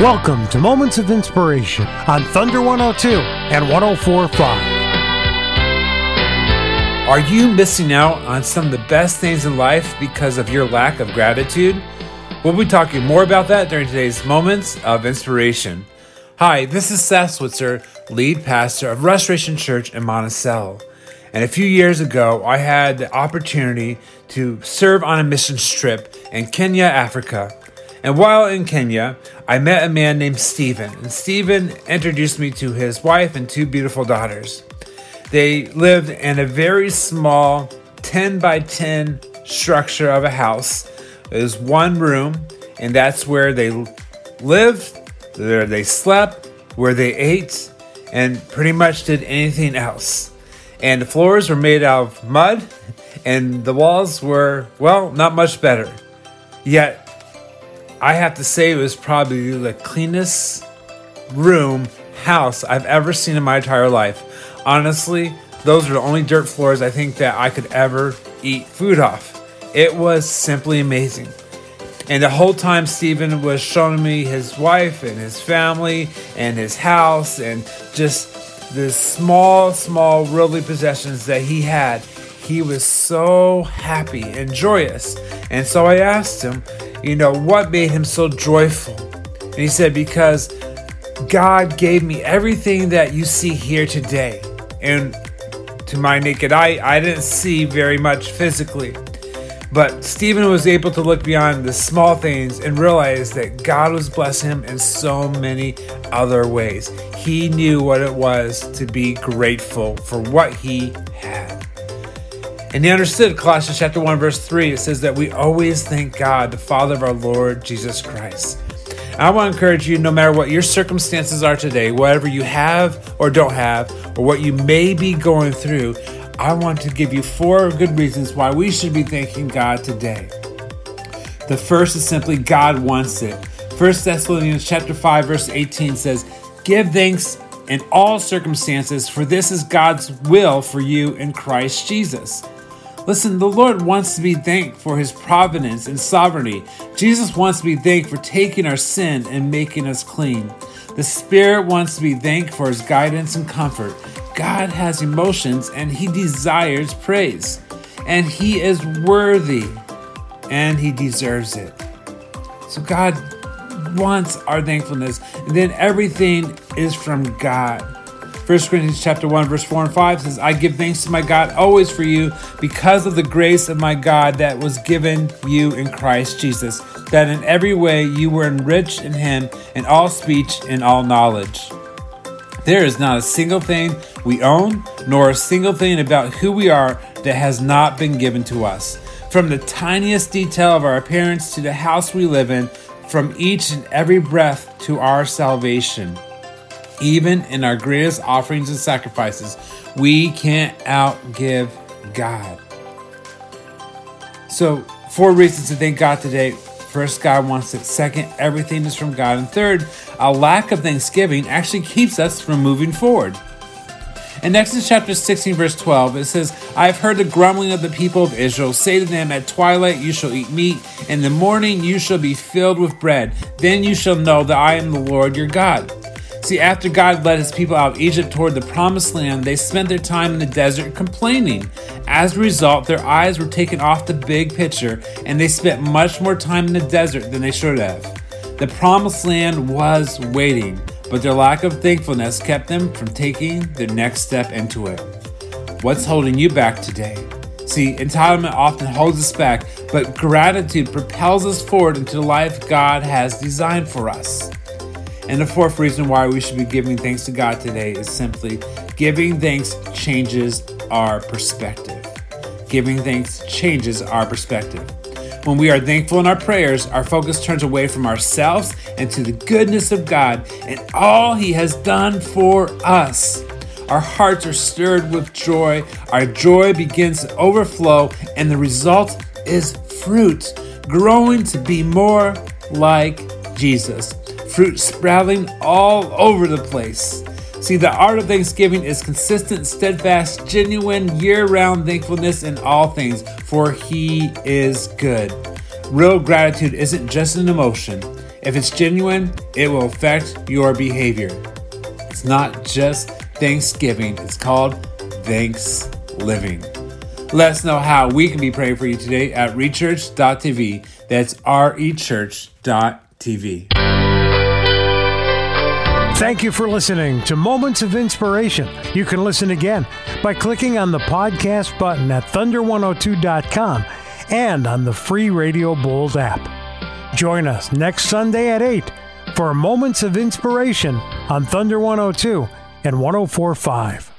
Welcome to Moments of Inspiration on Thunder 102 and 1045. Are you missing out on some of the best things in life because of your lack of gratitude? We'll be talking more about that during today's Moments of Inspiration. Hi, this is Seth Switzer, lead pastor of Restoration Church in Monticello. And a few years ago, I had the opportunity to serve on a mission trip in Kenya, Africa. And while in Kenya, I met a man named Stephen. And Stephen introduced me to his wife and two beautiful daughters. They lived in a very small 10 by 10 structure of a house. It was one room, and that's where they lived, where they slept, where they ate, and pretty much did anything else. And the floors were made out of mud, and the walls were, well, not much better. Yet I have to say it was probably the cleanest room, house I've ever seen in my entire life. Honestly, those are the only dirt floors I think that I could ever eat food off. It was simply amazing. And the whole time, Stephen was showing me his wife and his family and his house and just the small, small worldly possessions that he had. He was so happy and joyous. And so I asked him, you know, what made him so joyful? And he said, Because God gave me everything that you see here today. And to my naked eye, I didn't see very much physically. But Stephen was able to look beyond the small things and realize that God was blessing him in so many other ways. He knew what it was to be grateful for what he had. And he understood Colossians chapter 1, verse 3. It says that we always thank God, the Father of our Lord Jesus Christ. I want to encourage you, no matter what your circumstances are today, whatever you have or don't have, or what you may be going through, I want to give you four good reasons why we should be thanking God today. The first is simply God wants it. 1 Thessalonians chapter 5 verse 18 says, "Give thanks in all circumstances, for this is God's will for you in Christ Jesus." Listen, the Lord wants to be thanked for his providence and sovereignty. Jesus wants to be thanked for taking our sin and making us clean. The Spirit wants to be thanked for his guidance and comfort. God has emotions and he desires praise. And he is worthy and he deserves it. So God wants our thankfulness. And then everything is from God. 1 Corinthians chapter 1 verse 4 and 5 says, I give thanks to my God always for you because of the grace of my God that was given you in Christ Jesus, that in every way you were enriched in him in all speech and all knowledge. There is not a single thing we own, nor a single thing about who we are that has not been given to us. From the tiniest detail of our appearance to the house we live in, from each and every breath to our salvation. Even in our greatest offerings and sacrifices, we can't outgive God. So, four reasons to thank God today. First, God wants it. Second, everything is from God. And third, a lack of thanksgiving actually keeps us from moving forward. In Exodus chapter 16, verse 12, it says, I have heard the grumbling of the people of Israel. Say to them, At twilight you shall eat meat, in the morning you shall be filled with bread. Then you shall know that I am the Lord your God. See, after God led his people out of Egypt toward the promised land, they spent their time in the desert complaining. As a result, their eyes were taken off the big picture, and they spent much more time in the desert than they should have. The promised land was waiting, but their lack of thankfulness kept them from taking their next step into it. What's holding you back today? See, entitlement often holds us back, but gratitude propels us forward into the life God has designed for us. And the fourth reason why we should be giving thanks to God today is simply giving thanks changes our perspective. Giving thanks changes our perspective. When we are thankful in our prayers, our focus turns away from ourselves and to the goodness of God and all He has done for us. Our hearts are stirred with joy, our joy begins to overflow, and the result is fruit, growing to be more like Jesus fruit sprouting all over the place. See, the art of Thanksgiving is consistent, steadfast, genuine, year round thankfulness in all things, for He is good. Real gratitude isn't just an emotion, If it's genuine, it will affect your behavior. It's not just Thanksgiving, it's called Thanks Living. Let us know how we can be praying for you today at rechurch.tv. That's rechurch.tv. Thank you for listening to Moments of Inspiration. You can listen again by clicking on the podcast button at thunder102.com and on the free Radio Bulls app. Join us next Sunday at 8 for Moments of Inspiration on Thunder 102 and 1045.